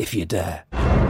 if you dare.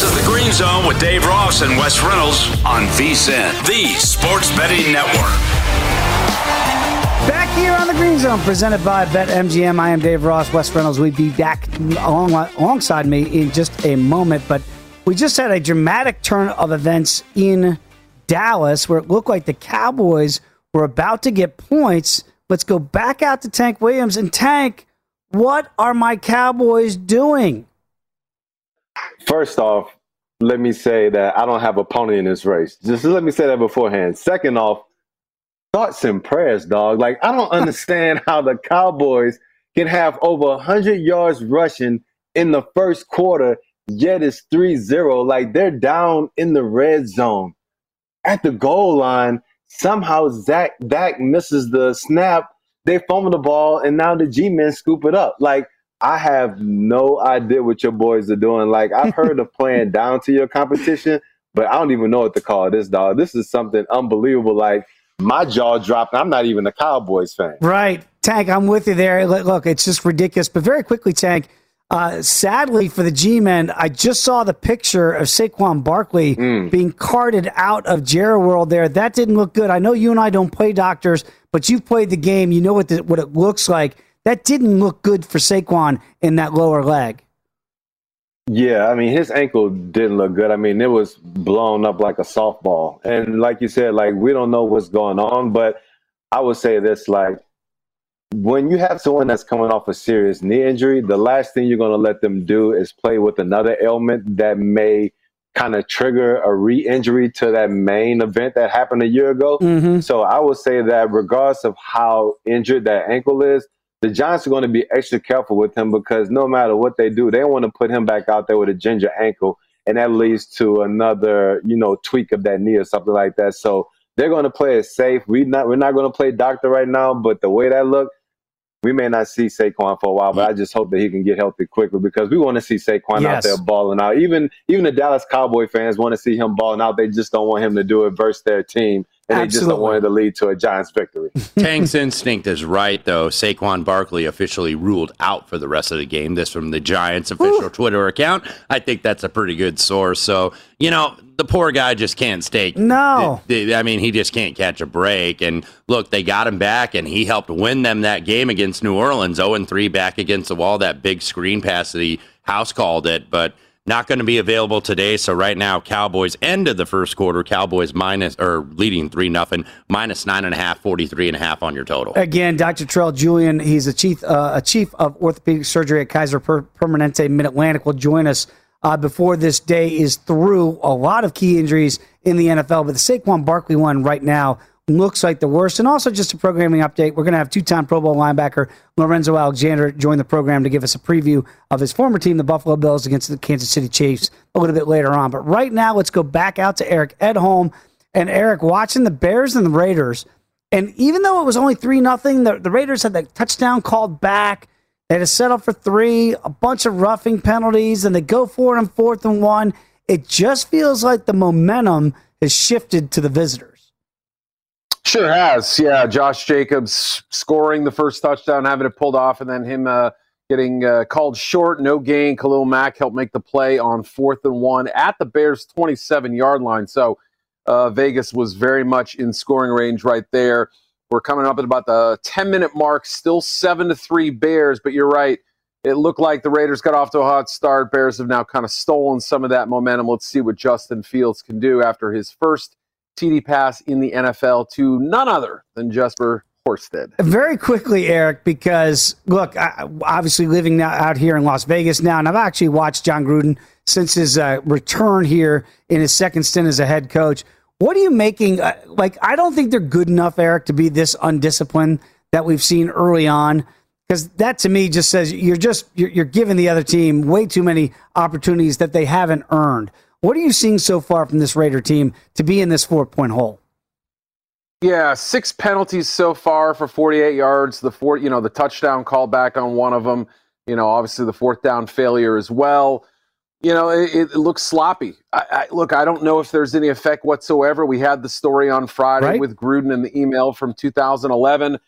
This is the Green Zone with Dave Ross and Wes Reynolds on VSIN, the Sports Betting Network. Back here on the Green Zone, presented by BetMGM. I am Dave Ross, Wes Reynolds. We'd be back along, alongside me in just a moment, but we just had a dramatic turn of events in Dallas where it looked like the Cowboys were about to get points. Let's go back out to Tank Williams and Tank. What are my Cowboys doing? First off, let me say that I don't have a pony in this race. Just let me say that beforehand. Second off, thoughts and prayers, dog. Like I don't understand how the Cowboys can have over 100 yards rushing in the first quarter, yet it's 3-0. Like they're down in the red zone. At the goal line, somehow Zach Dak misses the snap. They fumble the ball, and now the G-men scoop it up. Like I have no idea what your boys are doing. Like I've heard of playing down to your competition, but I don't even know what to call this, dog. This is something unbelievable. Like my jaw dropped. I'm not even a Cowboys fan. Right. Tank, I'm with you there. Look, it's just ridiculous. But very quickly, Tank, uh, sadly for the G men, I just saw the picture of Saquon Barkley being carted out of Jerry World there. That didn't look good. I know you and I don't play doctors, but you've played the game. You know what, the, what it looks like. That didn't look good for Saquon in that lower leg. Yeah, I mean his ankle didn't look good. I mean it was blown up like a softball. And like you said, like we don't know what's going on, but I would say this like when you have someone that's coming off a serious knee injury, the last thing you're going to let them do is play with another ailment that may kind of trigger a re-injury to that main event that happened a year ago. Mm-hmm. So I would say that regardless of how injured that ankle is, the Giants are going to be extra careful with him because no matter what they do, they want to put him back out there with a ginger ankle, and that leads to another, you know, tweak of that knee or something like that. So they're going to play it safe. We not we're not going to play doctor right now, but the way that looked, we may not see Saquon for a while. But I just hope that he can get healthy quickly because we want to see Saquon out there balling out. Even even the Dallas Cowboy fans want to see him balling out. They just don't want him to do it versus their team, and they just don't want it to lead to a Giants victory. Tank's instinct is right, though. Saquon Barkley officially ruled out for the rest of the game. This from the Giants' official Twitter account. I think that's a pretty good source. So, you know, the poor guy just can't stay. No. th- th- I mean, he just can't catch a break. And look, they got him back, and he helped win them that game against New Orleans. 0 3 back against the wall. That big screen pass that he house called it. But not going to be available today. So right now, Cowboys end of the first quarter, Cowboys minus or leading three nothing, minus nine and a half, 43 and a half on your total. Again, Dr. Trell Julian, he's a chief uh, a chief of orthopedic surgery at Kaiser per- Permanente Mid Atlantic, will join us uh, before this day is through. A lot of key injuries in the NFL, but the Saquon Barkley one right now looks like the worst. And also, just a programming update, we're going to have two time Pro Bowl linebacker Lorenzo Alexander join the program to give us a preview of his former team, the Buffalo Bills, against the Kansas City Chiefs a little bit later on. But right now, let's go back out to Eric Edholm. And Eric, watching the Bears and the Raiders, and even though it was only 3 nothing, the, the Raiders had that touchdown called back. They had to settle for three, a bunch of roughing penalties, and they go for it on fourth and one. It just feels like the momentum has shifted to the visitors. Sure has. Yeah, Josh Jacobs scoring the first touchdown, having it pulled off, and then him uh, getting uh, called short, no gain. Khalil Mack helped make the play on fourth and one at the Bears' 27 yard line. So uh, Vegas was very much in scoring range right there. We're coming up at about the 10 minute mark, still 7 to 3 Bears, but you're right. It looked like the Raiders got off to a hot start. Bears have now kind of stolen some of that momentum. Let's see what Justin Fields can do after his first TD pass in the NFL to none other than Jesper Horsted. Very quickly, Eric, because look, I, obviously living now, out here in Las Vegas now, and I've actually watched Jon Gruden since his uh, return here in his second stint as a head coach. What are you making? Uh, like, I don't think they're good enough, Eric, to be this undisciplined that we've seen early on. Because that to me just says you're just you're, you're giving the other team way too many opportunities that they haven't earned. What are you seeing so far from this Raider team to be in this four point hole? Yeah, six penalties so far for 48 yards. The four, you know, the touchdown call back on one of them. You know, obviously the fourth down failure as well you know, it, it looks sloppy. I, I, look, I don't know if there's any effect whatsoever. We had the story on Friday right. with Gruden and the email from 2011.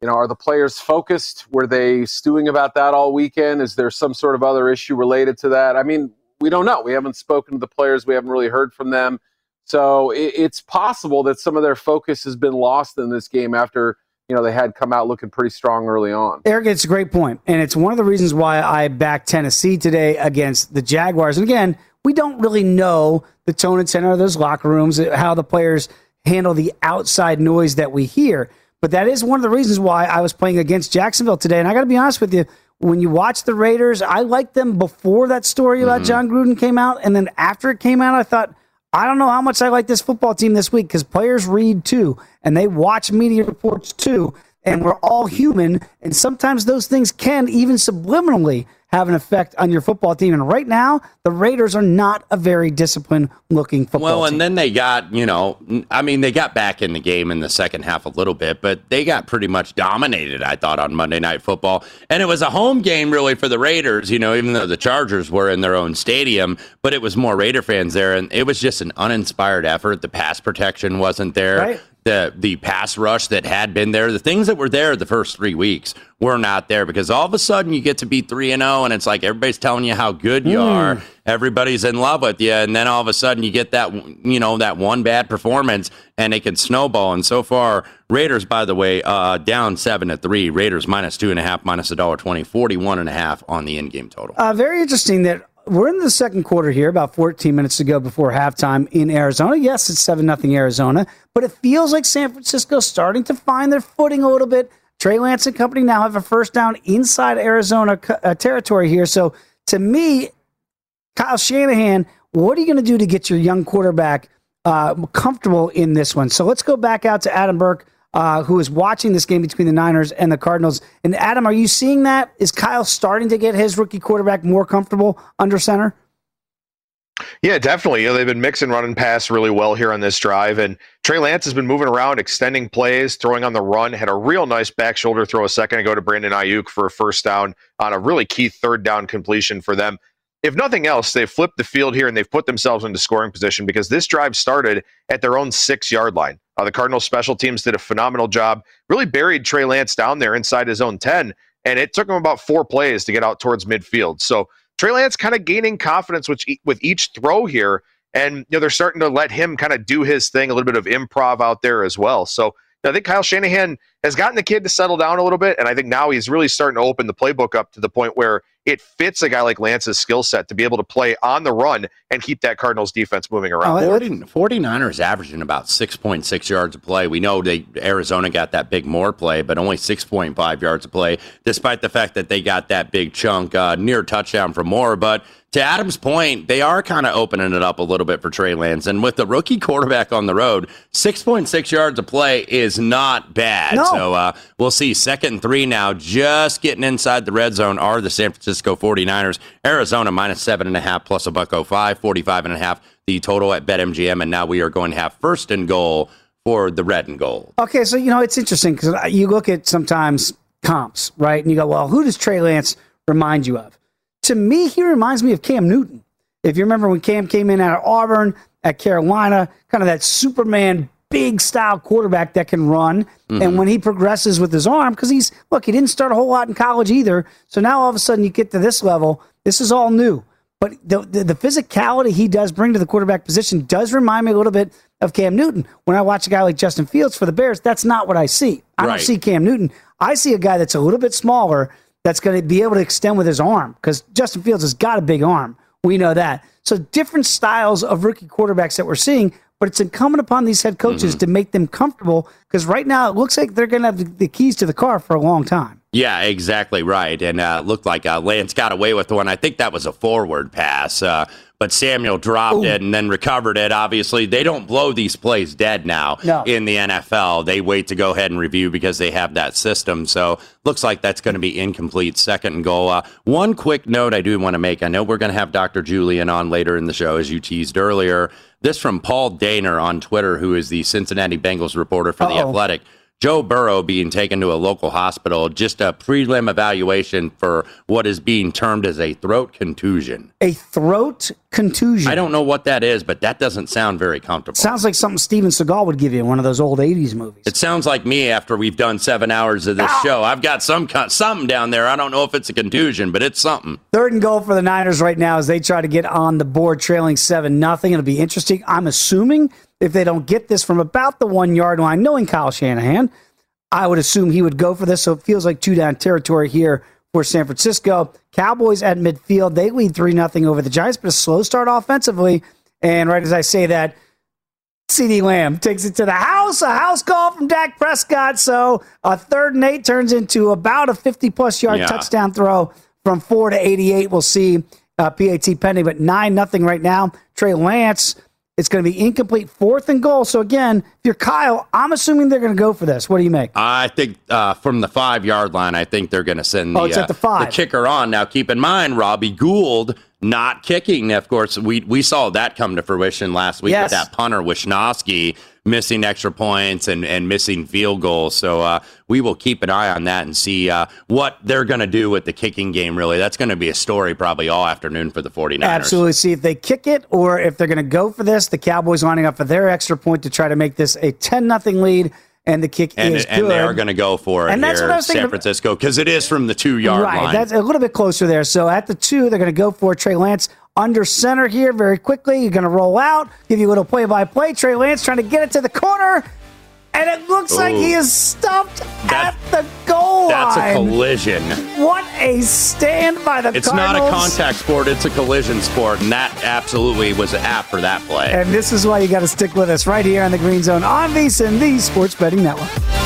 You know, are the players focused? Were they stewing about that all weekend? Is there some sort of other issue related to that? I mean, we don't know. We haven't spoken to the players. We haven't really heard from them. So it, it's possible that some of their focus has been lost in this game after you know, they had come out looking pretty strong early on. Eric, it's a great point, and it's one of the reasons why I backed Tennessee today against the Jaguars. And again, we don't really know the tone and tenor of those locker rooms, how the players handle the outside noise that we hear. But that is one of the reasons why I was playing against Jacksonville today. And I got to be honest with you, when you watch the Raiders, I liked them before that story about mm-hmm. Jon Gruden came out, and then after it came out, I thought I don't know how much I like this football team this week because players read too and they watch media reports too. And we're all human. And sometimes those things can even subliminally have an effect on your football team. And right now, the Raiders are not a very disciplined looking football team. well, and then they got, you know, I mean, they got back in the game in the second half a little bit, but they got pretty much dominated, I thought, on Monday Night Football. And it was a home game, really, for the Raiders, you know, even though the Chargers were in their own stadium, but it was more Raider fans there. And it was just an uninspired effort. The pass protection wasn't there. Right the the pass rush that had been there, the things that were there the first three weeks were not there because all of a sudden you get to be three and zero, oh and it's like everybody's telling you how good you mm. are, everybody's in love with you, and then all of a sudden you get that you know that one bad performance, and it can snowball. And so far, Raiders, by the way, uh, down seven to three. Raiders minus two and a half, minus a dollar twenty, forty one and a half on the in game total. Uh, very interesting that we're in the second quarter here, about 14 minutes to go before halftime in Arizona. Yes, it's 7 0 Arizona, but it feels like San Francisco's starting to find their footing a little bit. Trey Lance and company now have a first down inside Arizona uh, territory here. So to me, Kyle Shanahan, what are you going to do to get your young quarterback uh, comfortable in this one? So let's go back out to Adam Burke uh, who is watching this game between the Niners and the Cardinals. And Adam, are you seeing that? Is Kyle starting to get his rookie quarterback more comfortable under center? Yeah, definitely. You know, they've been mixing run and pass really well here on this drive. And Trey Lance has been moving around, extending plays, throwing on the run. Had a real nice back shoulder throw a second ago to Brandon Aiyuk for a first down on a really key third down completion for them if nothing else, they've flipped the field here and they've put themselves into scoring position because this drive started at their own six yard line. Uh, the Cardinals special teams did a phenomenal job, really buried Trey Lance down there inside his own 10, and it took him about four plays to get out towards midfield. So Trey Lance kind of gaining confidence with, with each throw here. And you know they're starting to let him kind of do his thing, a little bit of improv out there as well. So I think Kyle Shanahan has gotten the kid to settle down a little bit, and I think now he's really starting to open the playbook up to the point where it fits a guy like Lance's skill set to be able to play on the run and keep that Cardinals defense moving around. 40, 49ers averaging about 6.6 yards a play. We know they Arizona got that big more play, but only 6.5 yards a play, despite the fact that they got that big chunk uh, near touchdown from Moore. But to Adam's point, they are kind of opening it up a little bit for Trey Lance. And with the rookie quarterback on the road, 6.6 yards a play is not bad. No. So uh, we'll see. Second and three now, just getting inside the red zone are the San Francisco 49ers. Arizona minus seven and a half plus a buck 05, 45 and a half the total at BetMGM. And now we are going to have first and goal for the red and gold. Okay, so you know it's interesting because you look at sometimes comps, right? And you go, well, who does Trey Lance remind you of? To me, he reminds me of Cam Newton. If you remember when Cam came in out of Auburn at Carolina, kind of that Superman big style quarterback that can run. Mm-hmm. And when he progresses with his arm, because he's look, he didn't start a whole lot in college either. So now all of a sudden you get to this level. This is all new. But the, the, the physicality he does bring to the quarterback position does remind me a little bit of Cam Newton. When I watch a guy like Justin Fields for the Bears, that's not what I see. I Right. don't see Cam Newton. I see a guy that's a little bit smaller that's going to be able to extend with his arm because Justin Fields has got a big arm. We know that. So different styles of rookie quarterbacks that we're seeing, but it's incumbent upon these head coaches Mm-hmm. to make them comfortable because right now it looks like they're going to have the, keys to the car for a long time. Yeah, exactly right. And uh, looked like uh, Lance got away with one. I think that was a forward pass, uh, but Samuel dropped it and then recovered it. Obviously, they don't blow these plays dead now No. in the NFL. They wait to go ahead and review because they have that system. So looks like that's going to be incomplete. Second and goal. Uh, one quick note I do want to make. I know we're going to have Dr. Julian on later in the show, as you teased earlier. This from Paul Dehner on Twitter, who is the Cincinnati Bengals reporter for the Uh-oh. Athletic. Joe Burrow being taken to a local hospital, just a prelim evaluation for what is being termed as a throat contusion. A throat contusion. I don't know what that is, but that doesn't sound very comfortable. Sounds like something Steven Seagal would give you in one of those old 80s movies. It sounds like me after we've done seven hours of this ah! show. I've got some something down there. I don't know if it's a contusion, but it's something. Third and goal for the Niners right now as they try to get on the board trailing 7 nothing. It'll be interesting. I'm assuming if they don't get this from about the one yard line, knowing Kyle Shanahan, I would assume he would go for this. So it feels like two down territory here for San Francisco. Cowboys at midfield. They lead 3 nothing over the Giants, but a slow start offensively. And right as I say that, CeeDee Lamb takes it to the house, a house call from Dak Prescott. So a third and eight turns into about a 50 plus yard Yeah. touchdown throw from four to 88. We'll see uh, PAT pending, but nine nothing right now. Trey Lance, it's going to be incomplete fourth and goal. So again, if you're Kyle, I'm assuming they're going to go for this. What do you make? I think uh, from the five yard line, I think they're going to send the, Oh, it's at uh, the five. kicker on. Now, keep in mind, Robbie Gould not kicking. Of course, we we saw that come to fruition last week Yes. with that punter Wishnowsky missing extra points and, and missing field goals. So uh, we will keep an eye on that and see uh, what they're going to do with the kicking game. Really, that's going to be a story probably all afternoon for the 49ers. Absolutely. See if they kick it or if they're going to go for this. The Cowboys lining up for their extra point to try to make this a 10 nothing lead, and the kick And, is and good. they are going to go for it And that's what I was thinking San Francisco, because it is from the two yard right, line. that's a little bit closer there. So at the two, they're going to go for Trey Lance under center here very quickly. You're going to roll out, give you a little play by play. Trey Lance trying to get it to the corner, and it looks like he is stuffed That- at the goal That's a collision. What a stand by the corner. It's not a contact sport, it's a collision sport, and that absolutely was an app for that play. And this is why you got to stick with us right here on the Green Zone on VSiN, the Sports Betting Network.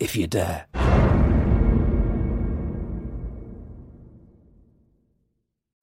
if you dare.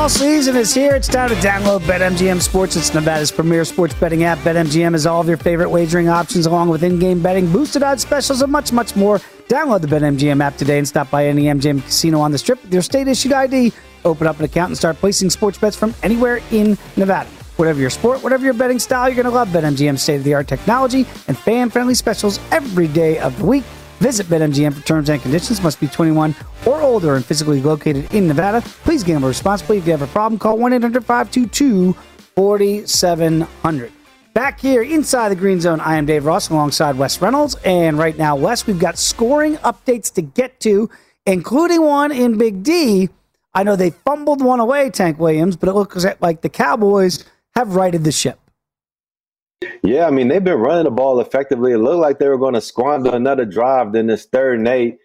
Football season is here. It's time to download BetMGM Sports. It's Nevada's premier sports betting app. BetMGM has all of your favorite wagering options, along with in-game betting, boosted odds specials, and much, much more. Download the BetMGM app today and stop by any MGM casino on the Strip with your state-issued ID. Open up an account and start placing sports bets from anywhere in Nevada. Whatever your sport, whatever your betting style, you're going to love BetMGM's state-of-the-art technology and fan-friendly specials every day of the week. Visit BetMGM for terms and conditions. Must be 21 or older and physically located in Nevada. Please gamble responsibly. If you have a problem, call 1 800 522 4700. Back here inside the green zone, I am Dave Ross alongside Wes Reynolds. And right now, Wes, we've got scoring updates to get to, including one in Big D. I know they fumbled one away, Tank Williams, but it looks like the Cowboys have righted the ship. Yeah, I mean, they've been running the ball effectively. It looked like they were going to squander another drive Then this third and eight.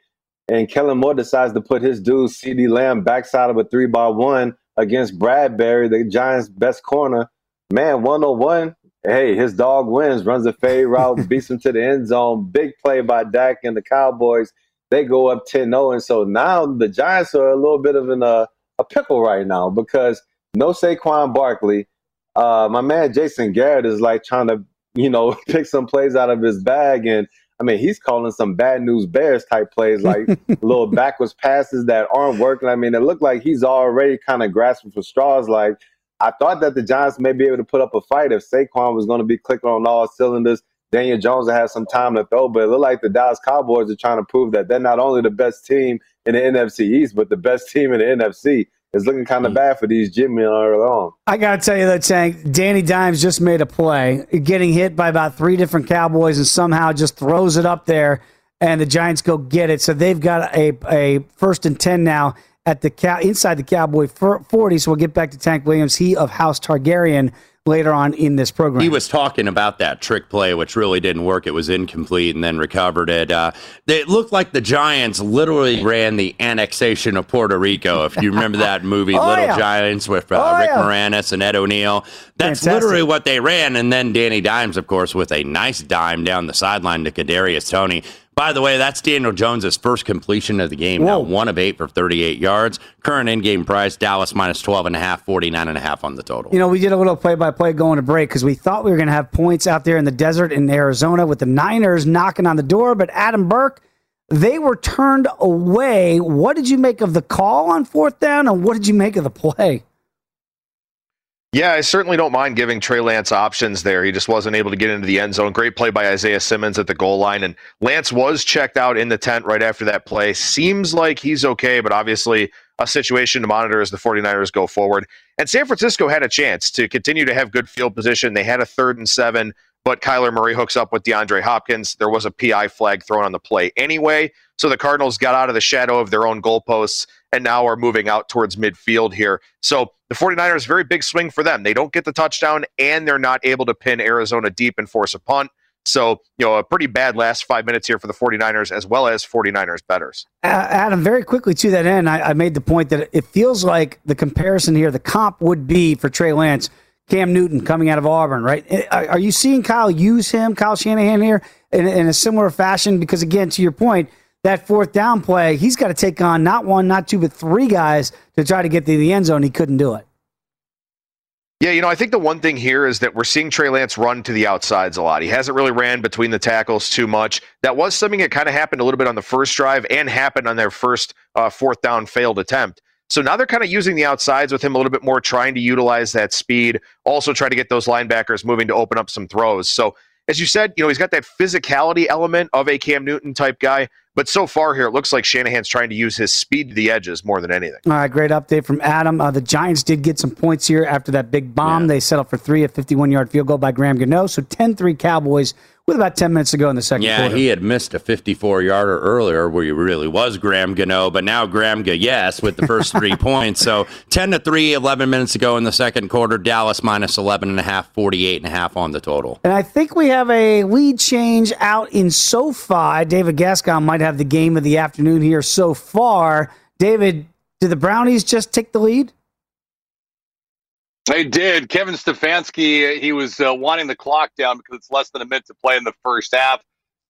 And Kellen Moore decides to put his dude, CeeDee Lamb, backside of a three by one against Bradberry, the Giants' best corner. Man, 101. Hey, his dog wins, runs a fade route, beats him to the end zone. Big play by Dak and the Cowboys. They go up 10 0. And so now the Giants are a little bit of in a, uh, a pickle right now because no Saquon Barkley uh, my man Jason Garrett is like trying to, you know, pick some plays out of his bag. And I mean, he's calling some bad news bears type plays, like little backwards passes that aren't working. I mean, it looked like he's already kind of grasping for straws. Like, I thought that the Giants may be able to put up a fight if Saquon was going to be clicking on all cylinders. Daniel Jones will have some time to throw, but it looked like the Dallas Cowboys are trying to prove that they're not only the best team in the NFC East, but the best team in the NFC it's looking kind of mm. bad for these Jimmy early on. I got to tell you that, Tank, Danny Dimes just made a play, getting hit by about three different Cowboys and somehow just throws it up there, and the Giants go get it. So they've got a, a first and 10 now at the cow, inside the Cowboy 40. So we'll get back to Tank Williams, he of House Targaryen later on in this program. He was talking about that trick play, which really didn't work. It was incomplete and then recovered it. Uh, it looked like the Giants literally ran the annexation of Puerto Rico. If you remember that movie, oh, Little yeah. Giants, with uh, oh, Rick yeah. Moranis and Ed O'Neill. That's Fantastic. literally what they ran. And then Danny Dimes, of course, with a nice dime down the sideline to Kadarius Toney. By the way, that's Daniel Jones's first completion of the game. Whoa. Now one of eight for 38 yards. Current in-game price, Dallas minus 12 and a half, 49 and a half on the total. You know, we did a little play-by-play going to break because we thought we were going to have points out there in the desert in Arizona with the Niners knocking on the door, but Adam Burke They were turned away. What did you make of the call on fourth down, and what did you make of the play? Yeah, I certainly don't mind giving Trey Lance options there. He just wasn't able to get into the end zone. Great play by Isaiah Simmons at the goal line. And Lance was checked out in the tent right after that play. Seems like he's okay, but obviously a situation to monitor as the 49ers go forward. And San Francisco had a chance to continue to have good field position. They had a third and seven, but Kyler Murray hooks up with DeAndre Hopkins. There was a PI flag thrown on the play anyway. So the Cardinals got out of the shadow of their own goalposts and now are moving out towards midfield here. So the 49ers, very big swing for them. They don't get the touchdown and they're not able to pin Arizona deep and force a punt. So, you know, a pretty bad last five minutes here for the 49ers as well as 49ers betters. Adam, very quickly to that end, I, I made the point that it feels like the comparison here, the comp would be for Trey Lance, Cam Newton coming out of Auburn, right? Uh, are you seeing Kyle use him, Kyle Shanahan here, in, in a similar fashion? Because, again, to your point, that fourth down play, he's got to take on not one, not two, but three guys to try to get to the end zone. He couldn't do it. Yeah, you know, I think the one thing here is that we're seeing Trey Lance run to the outsides a lot. He hasn't really ran between the tackles too much. That was something that kind of happened a little bit on the first drive and happened on their first uh, fourth down failed attempt. So now they're kind of using the outsides with him a little bit more, trying to utilize that speed, also try to get those linebackers moving to open up some throws. So, as you said, you know, he's got that physicality element of a Cam Newton type guy, but so far here, it looks like Shanahan's trying to use his speed to the edges more than anything. All right, great update from Adam. Uh, the Giants did get some points here after that big bomb. Yeah. They settled for three, a 51 yard field goal by Graham Gano. So 10 3 Cowboys with about 10 minutes to go in the second yeah, quarter. he had missed a 54 yarder earlier where he really was Graham Gano, but now Graham yes with the first three points. So 10 to 3, 11 minutes to go in the second quarter. Dallas minus 11 and a half, 48 and a half on the total. And I think we have a lead change out in SoFi. David Gascon might have the game of the afternoon here so far. David, did the Brownies just take the lead? They did. Kevin Stefanski, he was uh, wanting the clock down because it's less than a minute to play in the first half.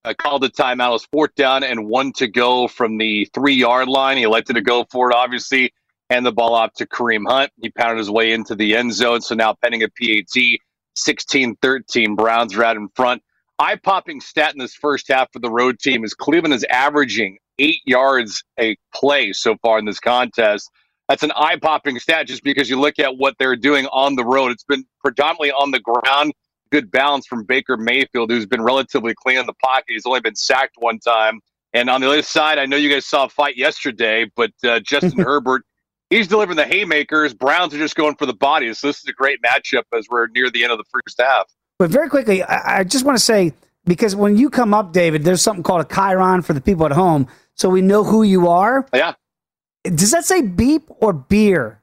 Uh, called the timeout. It was fourth down and one to go from the three yard line. He elected to go for it, obviously, and the ball off to Kareem Hunt. He pounded his way into the end zone. So now pending a PAT, 16 13. Browns are out in front. Eye popping stat in this first half for the road team is Cleveland is averaging eight yards a play so far in this contest that's an eye popping stat just because you look at what they're doing on the road. It's been predominantly on the ground. Good balance from Baker Mayfield, who's been relatively clean in the pocket. He's only been sacked one time. And on the other side, I know you guys saw a fight yesterday, but uh, Justin Herbert, he's delivering the haymakers. Browns are just going for the bodies. So this is a great matchup as we're near the end of the first half. But very quickly, I, I just want to say because when you come up, David, there's something called a chyron for the people at home, so we know who you are. Yeah. Does that say beep or beer?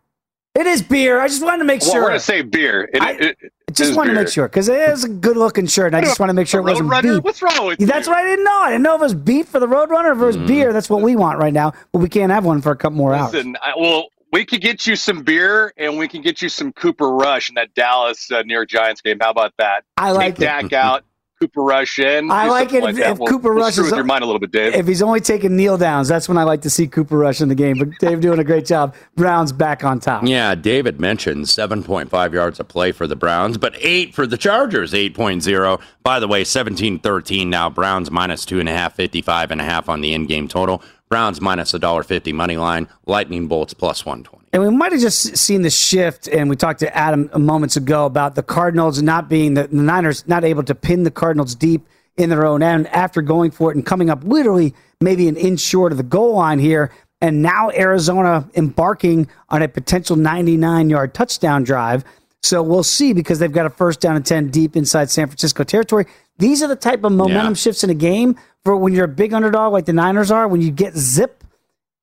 It is beer. I just wanted to make well, sure. We're going to say beer. It, I, it, it just wanted beer. to make sure because it is a good looking shirt. And I just want to make sure it wasn't runner? beep. What's wrong with That's you? what I didn't know. I didn't know if it was beep for the Roadrunner or if it was mm. beer. That's what we want right now. But we can't have one for a couple more Listen, hours. I, well, we could get you some beer and we can get you some Cooper Rush in that Dallas uh, New York Giants game. How about that? I like Take it. Dak out. Cooper Rush in. I like it like if, if we'll, Cooper we'll Rush screw is with your mind a little bit, Dave. If he's only taking kneel downs, that's when I like to see Cooper Rush in the game. But Dave doing a great job. Browns back on top. Yeah, David mentioned 7.5 yards a play for the Browns, but eight for the Chargers, 8.0. By the way, 17-13 now. Browns minus two and a half, 55 and a half on the in-game total. Browns minus a dollar fifty money line. Lightning bolts plus one twenty. And we might have just seen the shift, and we talked to Adam moments ago about the Cardinals not being the, the Niners not able to pin the Cardinals deep in their own end after going for it and coming up literally maybe an inch short of the goal line here. And now Arizona embarking on a potential 99 yard touchdown drive. So we'll see because they've got a first down and 10 deep inside San Francisco territory. These are the type of momentum yeah. shifts in a game for when you're a big underdog like the Niners are, when you get zip.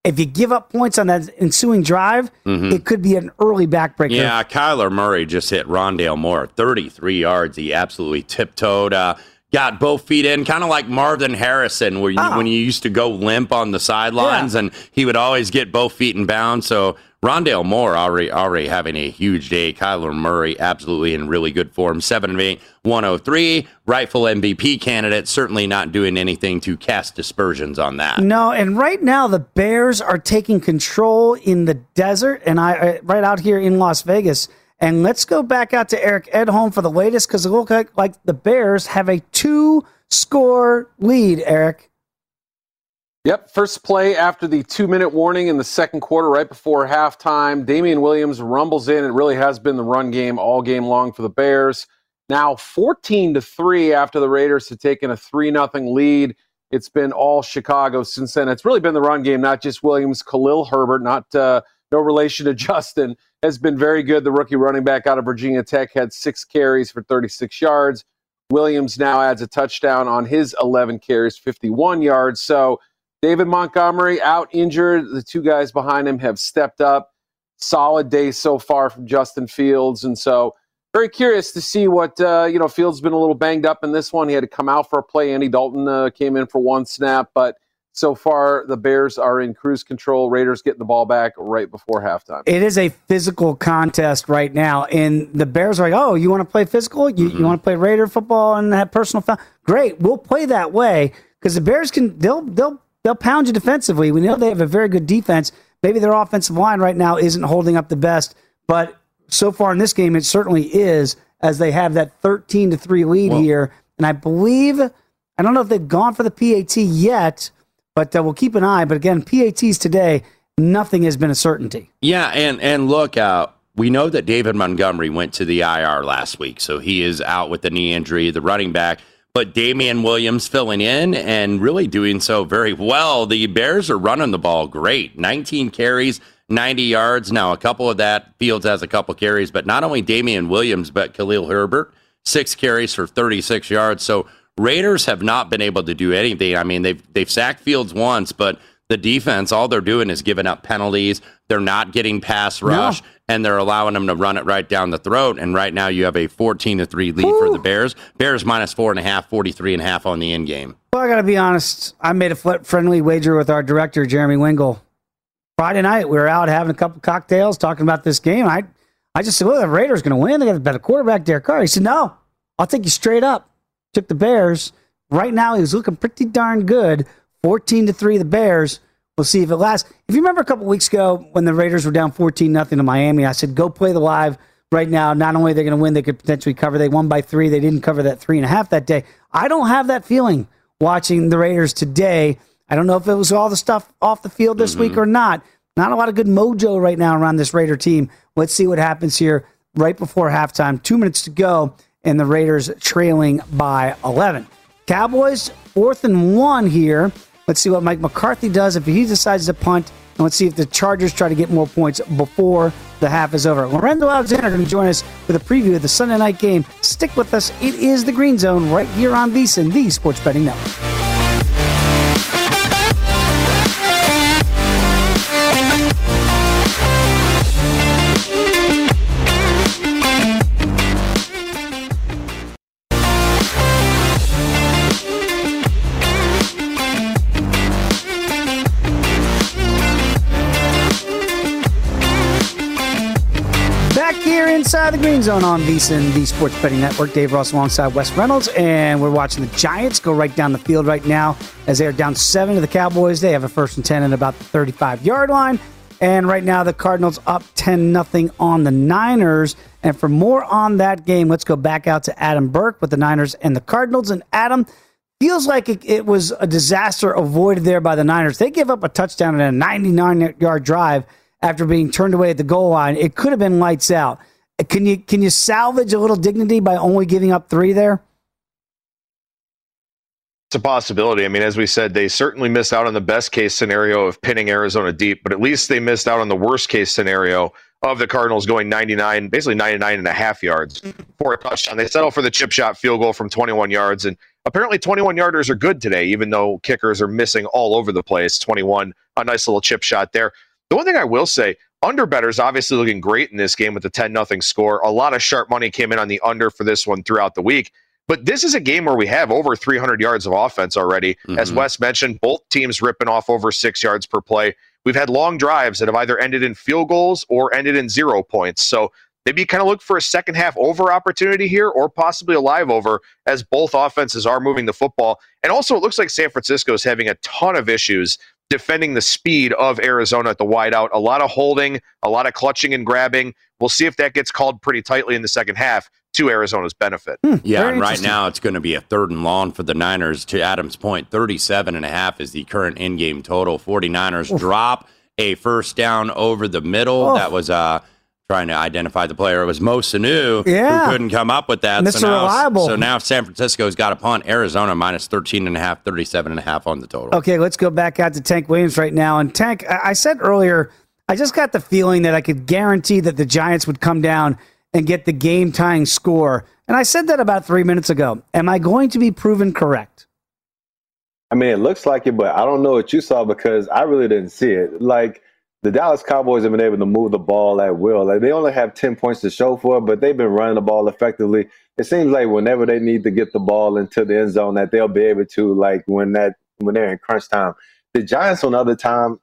If you give up points on that ensuing drive, mm-hmm. it could be an early backbreaker. Yeah, Kyler Murray just hit Rondale Moore 33 yards. He absolutely tiptoed. Uh, got both feet in, kind of like Marvin Harrison, where you, oh. when you used to go limp on the sidelines, yeah. and he would always get both feet in bounds. So Rondale Moore already already having a huge day. Kyler Murray absolutely in really good form. Seven of eight, 103, rightful MVP candidate. Certainly not doing anything to cast dispersions on that. No, and right now the Bears are taking control in the desert, and I right out here in Las Vegas. And let's go back out to Eric Edholm for the latest because it looks like, like the Bears have a two score lead, Eric. Yep, first play after the two minute warning in the second quarter, right before halftime. Damien Williams rumbles in. It really has been the run game all game long for the Bears. Now 14 to 3 after the Raiders have taken a 3 0 lead. It's been all Chicago since then. It's really been the run game, not just Williams. Khalil Herbert, not uh, no relation to Justin, has been very good. The rookie running back out of Virginia Tech had six carries for 36 yards. Williams now adds a touchdown on his 11 carries, 51 yards. So David Montgomery out injured. The two guys behind him have stepped up. Solid day so far from Justin Fields, and so very curious to see what uh, you know. Fields been a little banged up in this one. He had to come out for a play. Andy Dalton uh, came in for one snap, but so far the Bears are in cruise control. Raiders getting the ball back right before halftime. It is a physical contest right now, and the Bears are like, "Oh, you want to play physical? You, mm-hmm. you want to play Raider football and have personal foul? Great, we'll play that way because the Bears can they'll they'll they'll pound you defensively. We know they have a very good defense. Maybe their offensive line right now isn't holding up the best, but so far in this game, it certainly is as they have that 13 to 3 lead well, here. And I believe, I don't know if they've gone for the PAT yet, but uh, we'll keep an eye. But again, PATs today, nothing has been a certainty. Yeah. And, and look, uh, we know that David Montgomery went to the IR last week. So he is out with the knee injury, the running back but Damien Williams filling in and really doing so very well. The Bears are running the ball great 19 carries, 90 yards. Now, a couple of that, Fields has a couple carries, but not only Damien Williams, but Khalil Herbert, six carries for 36 yards. So Raiders have not been able to do anything. I mean, they've, they've sacked Fields once, but the defense, all they're doing is giving up penalties. They're not getting pass rush, no. And they're allowing them to run it right down the throat. And right now, you have a 14 to 3 lead Ooh. for the Bears. Bears minus four and a half, 43 and a half on the end game. Well, I got to be honest. I made a friendly wager with our director, Jeremy Wingle. Friday night, we were out having a couple cocktails talking about this game. I, I just said, well, the Raiders going to win. They got a better quarterback, Derek Carr. He said, no, I'll take you straight up. Took the Bears. Right now, he was looking pretty darn good. 14 to 3 the Bears. We'll see if it lasts. If you remember a couple weeks ago when the Raiders were down 14 nothing to Miami, I said, go play the live right now. Not only are they going to win, they could potentially cover. They won by three. They didn't cover that three and a half that day. I don't have that feeling watching the Raiders today. I don't know if it was all the stuff off the field this mm-hmm. week or not. Not a lot of good mojo right now around this Raider team. Let's see what happens here right before halftime. Two minutes to go, and the Raiders trailing by 11. Cowboys, fourth and one here. Let's see what Mike McCarthy does if he decides to punt. And let's see if the Chargers try to get more points before the half is over. Lorenzo Alexander going to join us with a preview of the Sunday night game. Stick with us. It is the Green Zone right here on VSIN, the Sports Betting Network. Inside the green zone on VSIN, the Sports Betting Network. Dave Ross alongside Wes Reynolds, and we're watching the Giants go right down the field right now as they are down seven to the Cowboys. They have a first and ten at about the 35 yard line, and right now the Cardinals up 10 nothing on the Niners. And for more on that game, let's go back out to Adam Burke with the Niners and the Cardinals. And Adam, feels like it, it was a disaster avoided there by the Niners. They give up a touchdown and a 99 yard drive after being turned away at the goal line. It could have been lights out. Can you can you salvage a little dignity by only giving up three there? It's a possibility. I mean, as we said, they certainly missed out on the best case scenario of pinning Arizona deep, but at least they missed out on the worst case scenario of the Cardinals going 99, basically 99 and a half yards for a touchdown. They settle for the chip shot field goal from 21 yards. And apparently 21 yarders are good today, even though kickers are missing all over the place. 21, a nice little chip shot there. The one thing I will say, under betters obviously looking great in this game with the 10 nothing score. A lot of sharp money came in on the under for this one throughout the week. But this is a game where we have over 300 yards of offense already. Mm-hmm. As Wes mentioned, both teams ripping off over six yards per play. We've had long drives that have either ended in field goals or ended in zero points. So maybe you kind of look for a second half over opportunity here or possibly a live over as both offenses are moving the football. And also, it looks like San Francisco is having a ton of issues defending the speed of Arizona at the wideout. A lot of holding, a lot of clutching and grabbing. We'll see if that gets called pretty tightly in the second half. to Arizona's benefit. Yeah, and right now it's going to be a third and long for the Niners. To Adam's point, 37 and a half is the current in-game total. 49ers Oof. drop a first down over the middle. Oof. That was uh trying to identify the player. It was Mo Sanu Yeah. who couldn't come up with that. Mr. So now, Reliable. so now San Francisco's got a punt. Arizona minus 13 and a half, 37 and a half on the total. Okay, let's go back out to Tank Williams right now. And Tank, I I said earlier, I just got the feeling that I could guarantee that the Giants would come down and get the game tying score. And I said that about three minutes ago. Am I going to be proven correct? I mean, it looks like it, but I don't know what you saw because I really didn't see it. Like the Dallas Cowboys have been able to move the ball at will. Like they only have ten points to show for it, but they've been running the ball effectively. It seems like whenever they need to get the ball into the end zone, that they'll be able to. Like when that when they're in crunch time. The Giants, on the other time,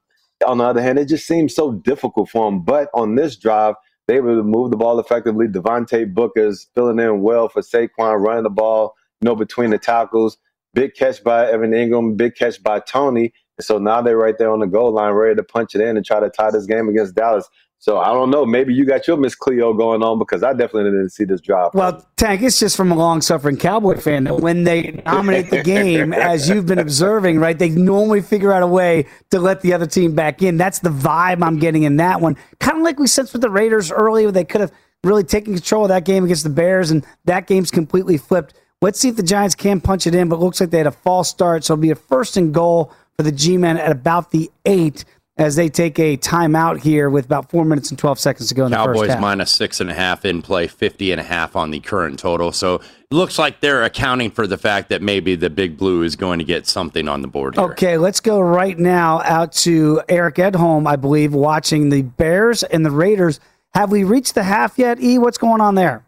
on the other hand, it just seems so difficult for them. But on this drive, they were to move the ball effectively. Devontae Booker's filling in well for Saquon, running the ball, you know, between the tackles. Big catch by Evan Engram, big catch by Tony. So now they're right there on the goal line, ready to punch it in and try to tie this game against Dallas. So I don't know. Maybe you got your Miss Cleo going on because I definitely didn't see this drop. Well, Tank, it's just from a long suffering Cowboy fan that when they dominate the game, as you've been observing, right, they normally figure out a way to let the other team back in. That's the vibe I'm getting in that one. Kind of like we sensed with the Raiders earlier, they could have really taken control of that game against the Bears, and that game's completely flipped. Let's see if the Giants can punch it in, but it looks like they had a false start, so it'll be a first and goal for the G men at about the eight as they take a timeout here with about four minutes and 12 seconds to go in the first Cowboys half. minus six and a half in play, 50 and a half on the current total. So it looks like they're accounting for the fact that maybe the big blue is going to get something on the board here. Okay, let's go right now out to Eric Edholm, I believe, watching the Bears and the Raiders. Have we reached the half yet? E, what's going on there?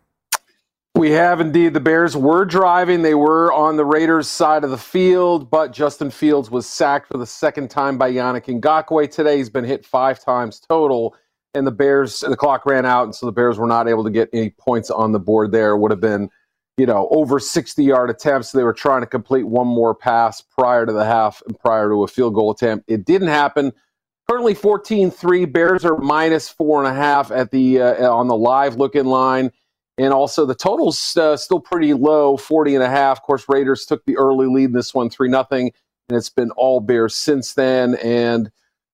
We have indeed. The Bears were driving. They were on the Raiders' side of the field, but Justin Fields was sacked for the second time by Yannick Ngakoue today. He's been hit five times total, and the Bears, the clock ran out, and so the Bears were not able to get any points on the board there. Would have been, you know, over 60 yard attempts. They were trying to complete one more pass prior to the half and prior to a field goal attempt. It didn't happen. Currently 14-3. Bears are minus four and a half at the uh, on the live look-in line. And also the total's uh, still pretty low, 40 and a half. Of course, Raiders took the early lead in this one, 3 nothing, and it's been all Bears since then. And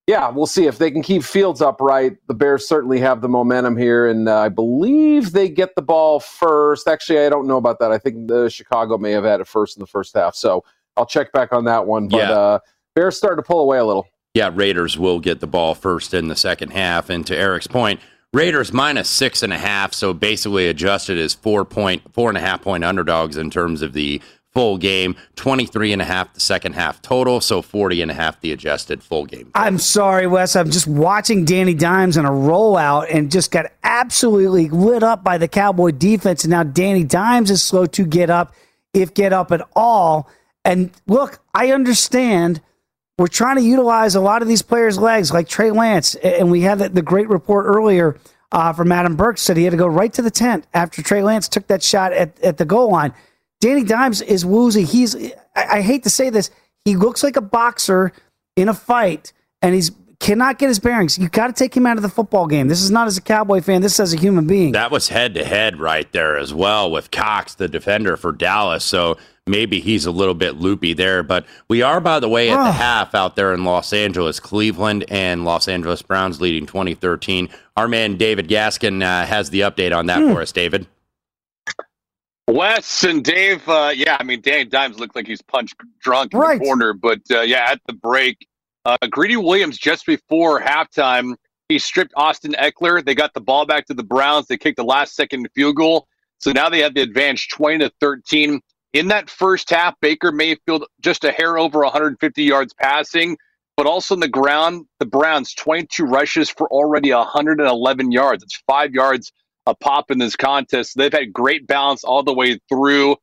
yeah, we'll see if they can keep Fields upright. The Bears certainly have the momentum here, and uh, I believe they get the ball first. Actually, I don't know about that. I think the Chicago may have had it first in the first half. So I'll check back on that one. But Yeah. uh, Bears starting to pull away a little. Yeah, Raiders will get the ball first in the second half. And to Eric's point, Raiders minus six and a half, so basically adjusted as four point four and a half point underdogs in terms of the full game. 23 and a half the second half total, so 40 and a half the adjusted full game. I'm sorry, Wes. I'm just watching Danny Dimes in a rollout and just got absolutely lit up by the Cowboy defense. And now Danny Dimes is slow to get up, if get up at all. And look, I understand we're trying to utilize a lot of these players' legs, like Trey Lance. And we had the, great report earlier uh, from Adam Burke said he had to go right to the tent after Trey Lance took that shot at, at the goal line. Danny Dimes is woozy. He's, I, I hate to say this, he looks like a boxer in a fight, and he's cannot get his bearings. You got to take him out of the football game. This is not as a Cowboy fan. This is as a human being. That was head to head right there as well with Cox, the defender for Dallas. So maybe he's a little bit loopy there. But we are, by the way, at the Oh. half out there in Los Angeles. Cleveland and Los Angeles Browns leading 2013. Our man David Gaskin uh, has the update on that Hmm. for us, David. Wes and Dave, uh, yeah, I mean, Danny Dimes looked like he's punch drunk in Right. the corner, but uh, yeah, at the break, uh, Greedy Williams just before halftime, he stripped Austin Ekeler. They got the ball back to the Browns. They kicked the last second field goal, so now they have the advantage, twenty to thirteen. In that first half, Baker Mayfield just a hair over 150 yards passing, but also in the ground, the Browns 22 rushes for already 111 yards. It's five yards a pop in this contest. They've had great balance all the way through.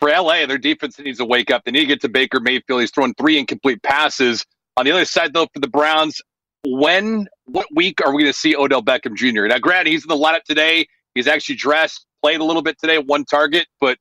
For LA, their defense needs to wake up. They need to get to Baker Mayfield. He's throwing three incomplete passes. On the other side, though, for the Browns, when, what week are we going to see Odell Beckham Jr.? Now, granted, he's in the lineup today. He's actually dressed, played a little bit today, one target, but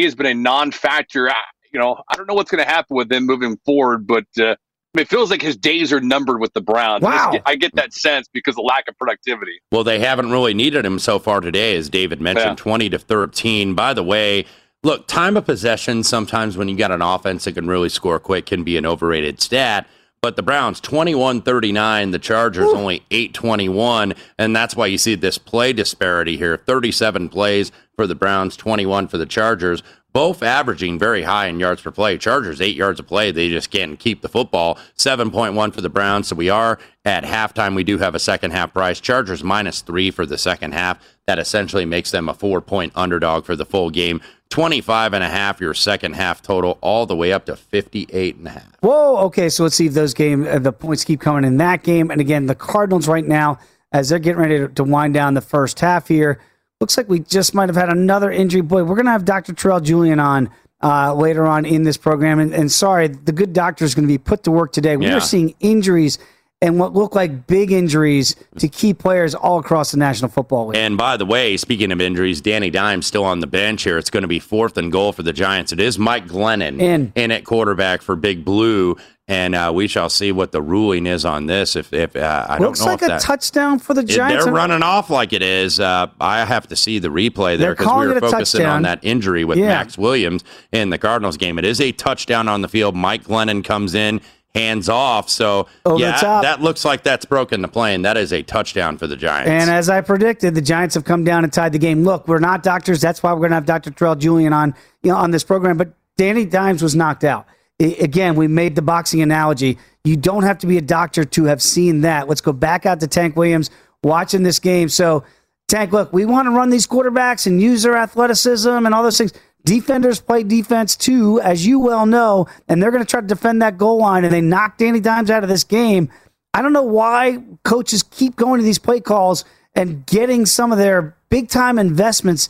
he has been a non-factor. I- You know, I don't know what's going to happen with him moving forward, but uh, mean, it feels like his days are numbered with the Browns. I, just Wow. get, I get that sense because of lack of productivity. Well, they haven't really needed him so far today, as David mentioned, Yeah. 20 to 13. By the way, look, time of possession sometimes when you got an offense that can really score quick can be an overrated stat. But the Browns 21 39, the Chargers only 8 21. And that's why you see this play disparity here 37 plays for the Browns, 21 for the Chargers. Both averaging very high in yards per play. Chargers, eight yards a play. They just can't keep the football. 7.1 for the Browns. So we are at halftime. We do have a second half price. Chargers minus three for the second half. That essentially makes them a four point underdog for the full game. 25 and a half, your second half total, all the way up to 58 and a half. Whoa. Okay. So let's see if those game uh, the points keep coming in that game. And again, the Cardinals right now, as they're getting ready to, to wind down the first half here, looks like we just might have had another injury. Boy, we're gonna have Dr. Terrell Julian on uh, later on in this program. And, and sorry, the good doctor is going to be put to work today. We Yeah. are seeing injuries and what look like big injuries to key players all across the National Football League. And by the way, speaking of injuries, Danny Dimes still on the bench here. It's going to be fourth and goal for the Giants. It is Mike Glennon In. at quarterback for Big Blue, and uh, we shall see what the ruling is on this. If if uh, I Looks don't know looks like a touchdown for the If Giants. They're running off like it is. Uh, I have to see the replay there because we were focusing on that injury with Yeah. Max Williams in the Cardinals game. It is a touchdown on the field. Mike Glennon comes in, hands off. So Over yeah, that looks like that's broken the plane. That is a touchdown for the Giants. And as I predicted, the Giants have come down and tied the game. Look, we're not doctors. That's why we're going to have Dr. Terrell Julian on, you know, on this program. But Danny Dimes was knocked out. I- again, we made the boxing analogy. You don't have to be a doctor to have seen that. Let's go back out to Tank Williams watching this game. So, Tank, look, we want to run these quarterbacks and use their athleticism and all those things. Defenders play defense too, as you well know, and they're going to try to defend that goal line. And they knocked Danny Dimes out of this game. I don't know why coaches keep going to these play calls and getting some of their big time investments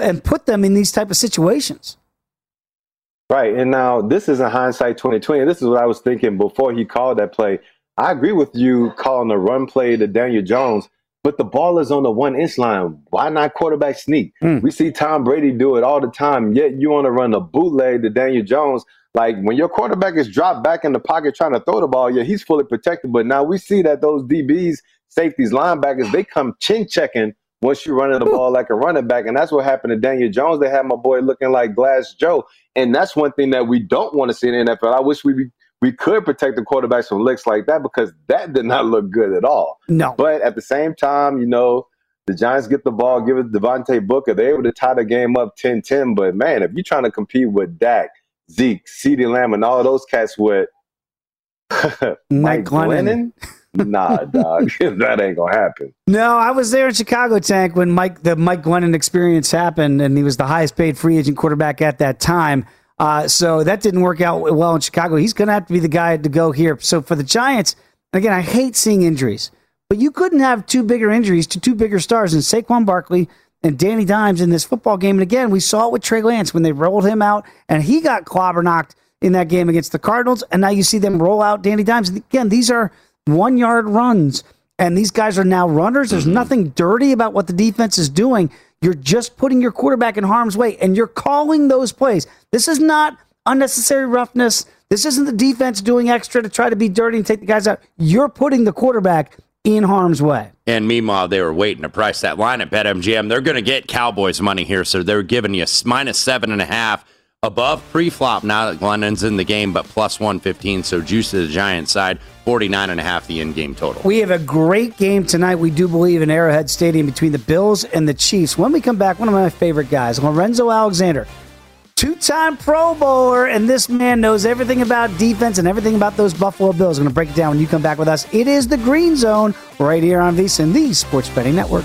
and put them in these type of situations. Right. And now this is a hindsight 2020. This is what I was thinking before he called that play. I agree with you calling the run play to Daniel Jones, but the ball is on the one inch line. Why not quarterback sneak? Hmm. We see Tom Brady do it all the time, yet you want to run a bootleg to Daniel Jones. Like when your quarterback is dropped back in the pocket trying to throw the ball, yeah, he's fully protected. But now we see that those DBs, safeties, linebackers, they come chin checking once you're running the ball like a running back. And that's what happened to Daniel Jones. They had my boy looking like Glass Joe. And that's one thing that we don't want to see in the NFL. I wish we we could protect the quarterbacks from licks like that because that did not look good at all. No. But at the same time, you know, the Giants get the ball, give it to Devontae Booker. They're able to tie the game up 10-10. But man, if you're trying to compete with Dak, Zeke, CeeDee Lamb, and all those cats with Mike Glennon. Glennon, nah, dog, that ain't gonna happen. No, I was there in Chicago, Tank, when Mike the Mike Glennon experience happened, and he was the highest paid free agent quarterback at that time. Uh, so that didn't work out well in Chicago. He's going to have to be the guy to go here. So for the Giants, again, I hate seeing injuries, but you couldn't have two bigger injuries to two bigger stars in Saquon Barkley and Danny Dimes in this football game. And again, we saw it with Trey Lance when they rolled him out, and he got clobber knocked in that game against the Cardinals. And now you see them roll out Danny Dimes. And again, these are one yard runs. And these guys are now runners. There's nothing dirty about what the defense is doing. You're just putting your quarterback in harm's way and you're calling those plays. This is not unnecessary roughness. This isn't the defense doing extra to try to be dirty and take the guys out. You're putting the quarterback in harm's way. And meanwhile, they were waiting to price that line at BetMGM. They're going to get Cowboys money here, so they're giving you minus seven and a half above pre-flop now that Glennon's in the game, but plus 115, so juice to the Giants side, 49 and a half the in-game total. We have a great game tonight, we do believe, in Arrowhead Stadium between the Bills and the Chiefs. When we come back, one of my favorite guys, Lorenzo Alexander, two time Pro Bowler, and this man knows everything about defense and everything about those Buffalo Bills. I'm going to break it down when you come back with us. It is the Green Zone right here on VSIN, the Sports Betting Network.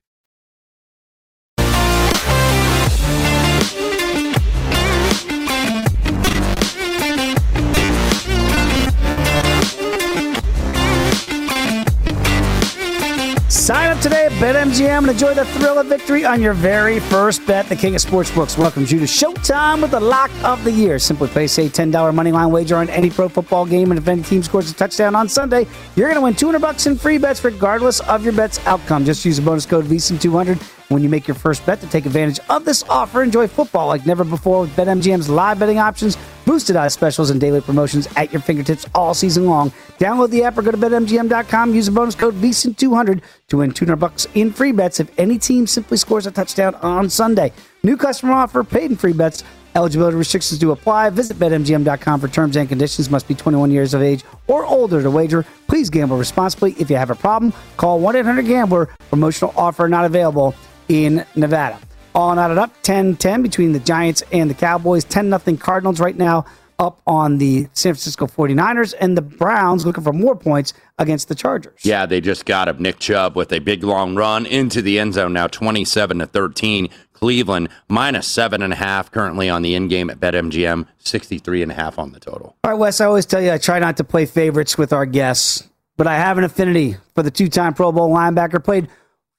Sign up today at BetMGM and enjoy the thrill of victory on your very first bet. The King of Sportsbooks welcomes you to Showtime with the lock of the year. Simply place a $10 money line wager on any pro football game, and if any team scores a touchdown on Sunday, you're going to win 200 bucks in free bets regardless of your bet's outcome. Just use the bonus code VSIN200 when you make your first bet to take advantage of this offer. Enjoy football like never before with BetMGM's live betting options, boosted odds specials, and daily promotions at your fingertips all season long. Download the app or go to BetMGM.com. Use the bonus code VSIN200 to win 200 bucks in free bets if any team simply scores a touchdown on Sunday. New customer offer, paid and free bets. Eligibility restrictions do apply. Visit BetMGM.com for terms and conditions. Must be 21 years of age or older to wager. Please gamble responsibly. If you have a problem, call 1 800 Gambler. Promotional offer not available in Nevada. All knotted up 10 10 between the Giants and the Cowboys. 10 nothing Cardinals right now up on the San Francisco 49ers and the Browns looking for more points against the Chargers. Yeah, they just got up Nick Chubb with a big long run into the end zone now 27 to 13. Cleveland minus seven and a half currently on the in game at BetMGM, 63 and a half on the total. All right, Wes, I always tell you I try not to play favorites with our guests, but I have an affinity for the two time Pro Bowl linebacker. Played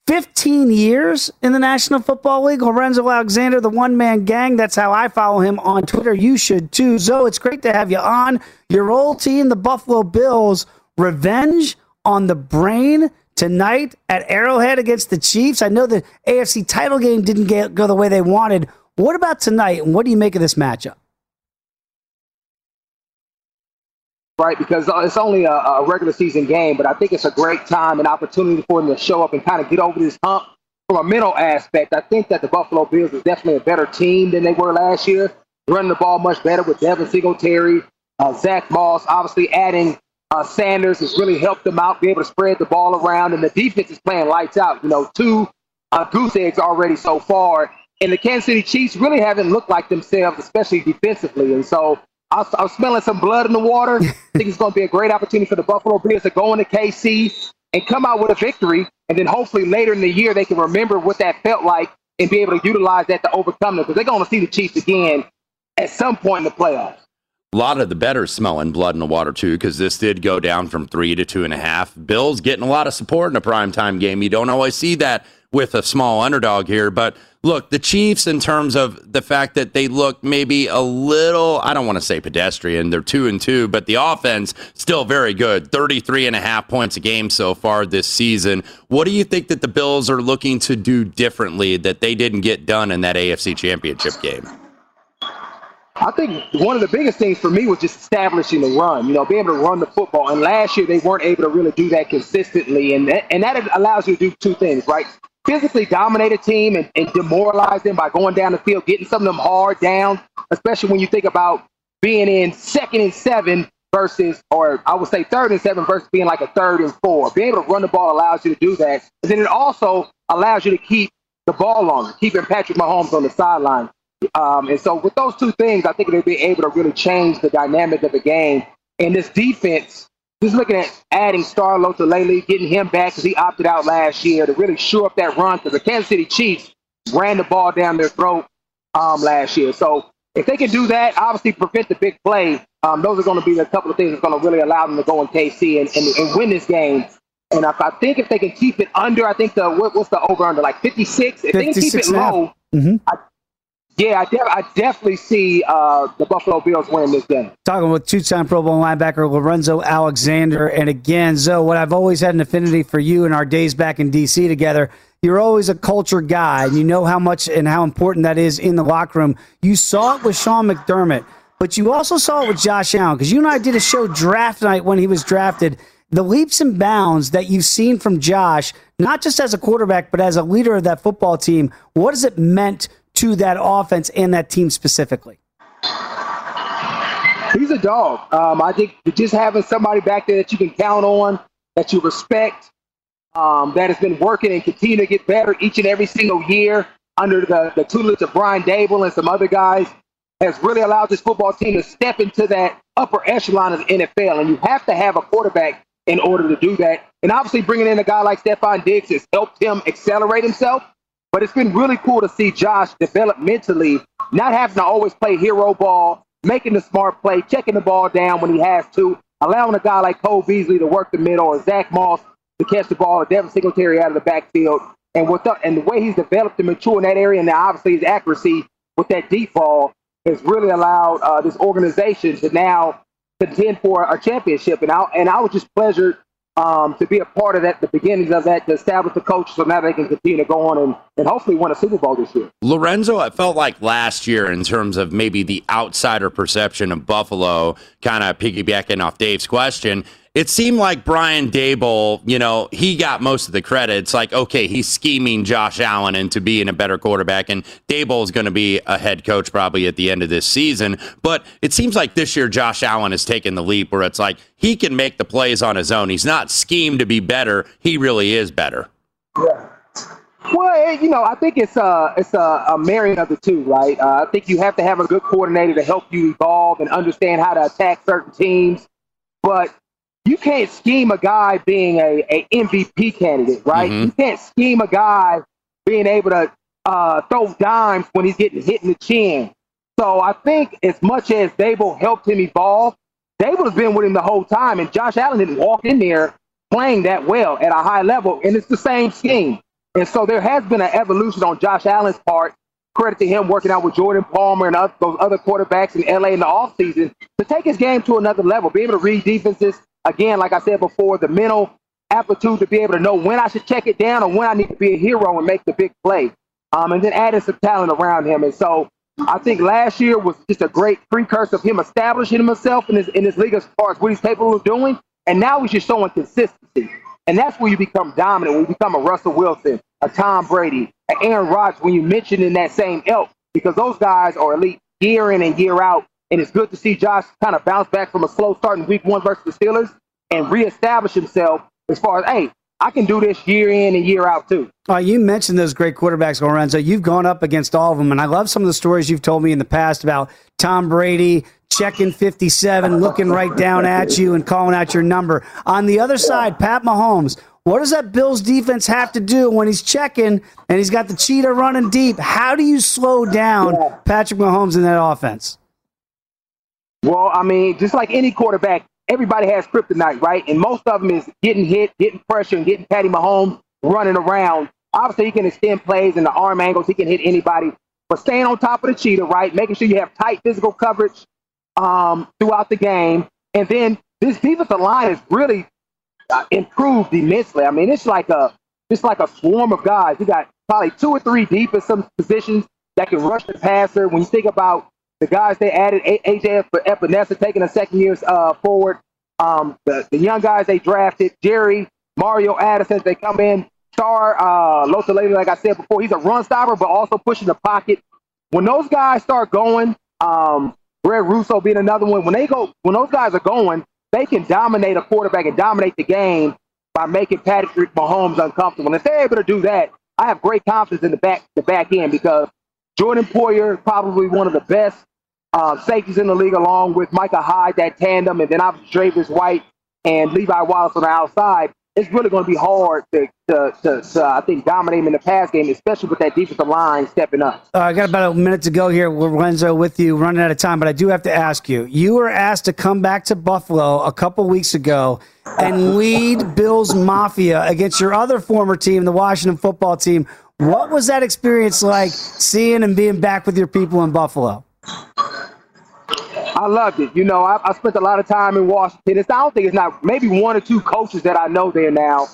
15 years in the National Football League. Lorenzo Alexander, the one man gang. That's how I follow him on Twitter. You should too. Zoe, it's great to have you on. Your old team, the Buffalo Bills, revenge on the brain tonight at Arrowhead against the Chiefs. I know the AFC title game didn't get, go the way they wanted. What about tonight, and what do you make of this matchup? Right? Because it's only a, a, regular season game, but I think it's a great time and opportunity for them to show up and kind of get over this hump from a mental aspect. I think that the Buffalo Bills is definitely a better team than they were last year, running the ball much better with Devin Singletary, uh, Zach Moss, obviously adding uh, Sanders has really helped them out, be able to spread the ball around, and the defense is playing lights out. You know, two uh, goose eggs already so far. And the Kansas City Chiefs really haven't looked like themselves, especially defensively. And so I, I'm smelling some blood in the water. I think it's going to be a great opportunity for the Buffalo Bills to go into KC and come out with a victory. And then hopefully later in the year, they can remember what that felt like and be able to utilize that to overcome them because they're going to see the Chiefs again at some point in the playoffs. a lot of the better smelling blood in the water too, because this did go down from three to two and a half. Bills getting a lot of support in a primetime game. You don't always see that with a small underdog here, but look, the Chiefs, in terms of the fact that they look maybe a little, I don't want to say pedestrian, they're two and two, but the offense still very good. 33 and a half points a game so far this season. What do you think that the Bills are looking to do differently that they didn't get done in that AFC championship game? I think one of the biggest things for me was just establishing the run, you know, being able to run the football. And last year they weren't able to really do that consistently. And that, and that allows you to do two things, right? Physically dominate a team and, and demoralize them by going down the field, getting some of them hard down, especially when you think about being in second and seven versus, or I would say third and seven versus being like a third and four. Being able to run the ball allows you to do that. And then it also allows you to keep the ball on, keeping Patrick Mahomes on the sideline. Um, and so with those two things, I think they'll be able to really change the dynamic of the game. And this defense, just looking at adding Star Lotulelei, getting him back because he opted out last year to really shore up that run because the Kansas City Chiefs ran the ball down their throat um, last year. So if they can do that, obviously prevent the big play, um, those are going to be a couple of things that's going to really allow them to go in KC and, and, and win this game. And if I think if they can keep it under, I think the what, what's the over under like 56. If they can keep it low, mm-hmm. I, yeah, I, def- I definitely see uh, the Buffalo Bills winning this game. Talking with two-time Pro Bowl linebacker Lorenzo Alexander, and again, Zoe, what I've always had an affinity for you in our days back in DC together. You're always a culture guy, and you know how much and how important that is in the locker room. You saw it with Sean McDermott, but you also saw it with Josh Allen because you and I did a show draft night when he was drafted. The leaps and bounds that you've seen from Josh, not just as a quarterback, but as a leader of that football team, what has it meant to that offense and that team specifically? He's a dog. Um, I think just having somebody back there that you can count on, that you respect, um, that has been working and continue to get better each and every single year under the, the tutelage of Brian Daboll and some other guys, has really allowed this football team to step into that upper echelon of the NFL. And you have to have a quarterback in order to do that. And obviously, bringing in a guy like Stefon Diggs has helped him accelerate himself. But it's been really cool to see Josh develop mentally, not having to always play hero ball, making the smart play, checking the ball down when he has to, allowing a guy like Cole Beasley to work the middle or Zach Moss to catch the ball, or Devin Singletary out of the backfield. And with the, and the way he's developed and mature in that area, and obviously his accuracy with that deep ball has really allowed uh, this organization to now contend for a championship. And I and I was just pleasured um, to be a part of that, the beginnings of that, to establish the coach so now they can continue to go on and, and hopefully win a Super Bowl this year. Lorenzo, it felt like last year in terms of maybe the outsider perception of Buffalo, kind of piggybacking off Dave's question it seemed like Brian Daboll, you know, he got most of the credit. It's like, okay, he's scheming Josh Allen into being a better quarterback, and Daboll is going to be a head coach probably at the end of this season. But it seems like this year Josh Allen has taken the leap where it's like he can make the plays on his own. He's not schemed to be better. He really is better. Yeah. Well, you know, I think it's a it's a, a marrying of the two, right? Uh, I think you have to have a good coordinator to help you evolve and understand how to attack certain teams. But you can't scheme a guy being a, a MVP candidate, right? Mm-hmm. You can't scheme a guy being able to uh, throw dimes when he's getting hit in the chin. So I think as much as Daboll helped him evolve, Daboll has been with him the whole time, and Josh Allen didn't walk in there playing that well at a high level, and it's the same scheme. And so there has been an evolution on Josh Allen's part. Credit to him working out with Jordan Palmer and those other quarterbacks in LA in the offseason to take his game to another level, be able to read defenses, again, like I said before, the mental aptitude to be able to know when I should check it down or when I need to be a hero and make the big play. Um, and then adding some talent around him. And so I think last year was just a great precursor of him establishing himself in his in his league as far as what he's capable of doing. And now he's just showing consistency. And that's where you become dominant, when you become a Russell Wilson, a Tom Brady, an Aaron Rodgers, when you mention in that same ilk, because those guys are elite year in and year out and it's good to see Josh kind of bounce back from a slow start in week one versus the Steelers and reestablish himself as far as, hey, I can do this year in and year out too. Uh, you mentioned those great quarterbacks, Lorenzo. You've gone up against all of them, and I love some of the stories you've told me in the past about Tom Brady checking 57, looking right down at you and calling out your number. On the other side, Pat Mahomes. What does that Bills defense have to do when he's checking and he's got the cheetah running deep? How do you slow down Patrick Mahomes in that offense? Well, I mean, just like any quarterback, everybody has kryptonite, right? And most of them is getting hit, getting pressure, and getting Patty Mahomes running around. Obviously, he can extend plays and the arm angles. He can hit anybody. But staying on top of the cheetah, right? Making sure you have tight physical coverage um, throughout the game. And then this defensive line has really uh, improved immensely. I mean, it's like a it's like a swarm of guys. You got probably two or three deep in some positions that can rush the passer. When you think about the guys they added, AJ Epenesa taking a second year uh, forward, um, the, the young guys they drafted, Jerry, Mario Addison, they come in. Star uh, Lotulelei, like I said before, he's a run stopper, but also pushing the pocket. When those guys start going, um, Rousseau being another one, when they go, when those guys are going, they can dominate a quarterback and dominate the game by making Patrick Mahomes uncomfortable. And if they're able to do that, I have great confidence in the back the back end because Jordan Poyer probably one of the best uh, safeties in the league, along with Micah Hyde, that tandem, and then obviously Travis White and Levi Wallace on the outside it's really going to be hard to, to, to, to, I think, dominate him in the pass game, especially with that defensive line stepping up. Uh, I got about a minute to go here, Lorenzo, with you, running out of time, but I do have to ask you. You were asked to come back to Buffalo a couple weeks ago and lead Bills Mafia against your other former team, the Washington football team. What was that experience like seeing and being back with your people in Buffalo? I loved it. You know, I, I, spent a lot of time in Washington. It's, I don't think it's not maybe one or two coaches that I know there now.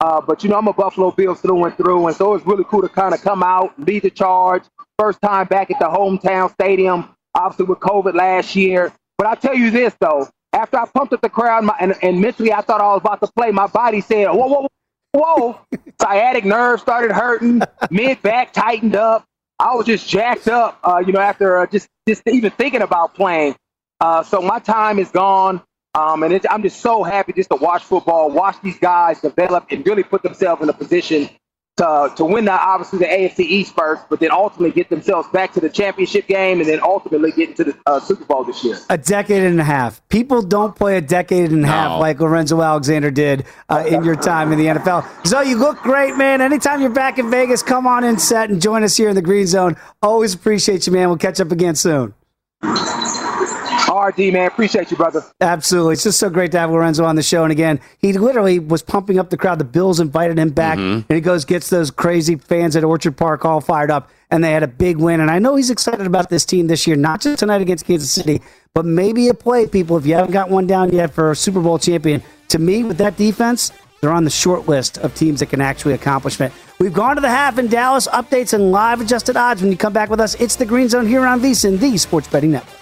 Uh, but you know, I'm a Buffalo Bills through and through, and so it's really cool to kind of come out, lead the charge. First time back at the hometown stadium, obviously with COVID last year. But I tell you this though, after I pumped up the crowd my, and, and mentally I thought I was about to play, my body said, "Whoa, whoa, whoa!" Sciatic nerve started hurting, mid back tightened up. I was just jacked up, uh, you know, after uh, just just even thinking about playing. Uh, so my time is gone. Um, and I'm just so happy just to watch football, watch these guys develop and really put themselves in a position to, to win that obviously the AFC East first, but then ultimately get themselves back to the championship game and then ultimately get into the uh, Super Bowl this year. A decade and a half. People don't play a decade and a half like Lorenzo Alexander did uh, in your time in the NFL. So you look great, man. Anytime you're back in Vegas, come on in set and join us here in the Green Zone. Always appreciate you, man. We'll catch up again soon. RD, man. Appreciate you, brother. Absolutely. It's just so great to have Lorenzo on the show. And again, he literally was pumping up the crowd. The Bills invited him back, mm-hmm. and he goes, gets those crazy fans at Orchard Park all fired up, and they had a big win. And I know he's excited about this team this year, not just tonight against Kansas City, but maybe a play, people, if you haven't got one down yet for a Super Bowl champion. To me, with that defense, they're on the short list of teams that can actually accomplish it. We've gone to the half in Dallas. Updates and live adjusted odds when you come back with us. It's the Green Zone here on VSIN, the Sports Betting Network.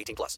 18 plus.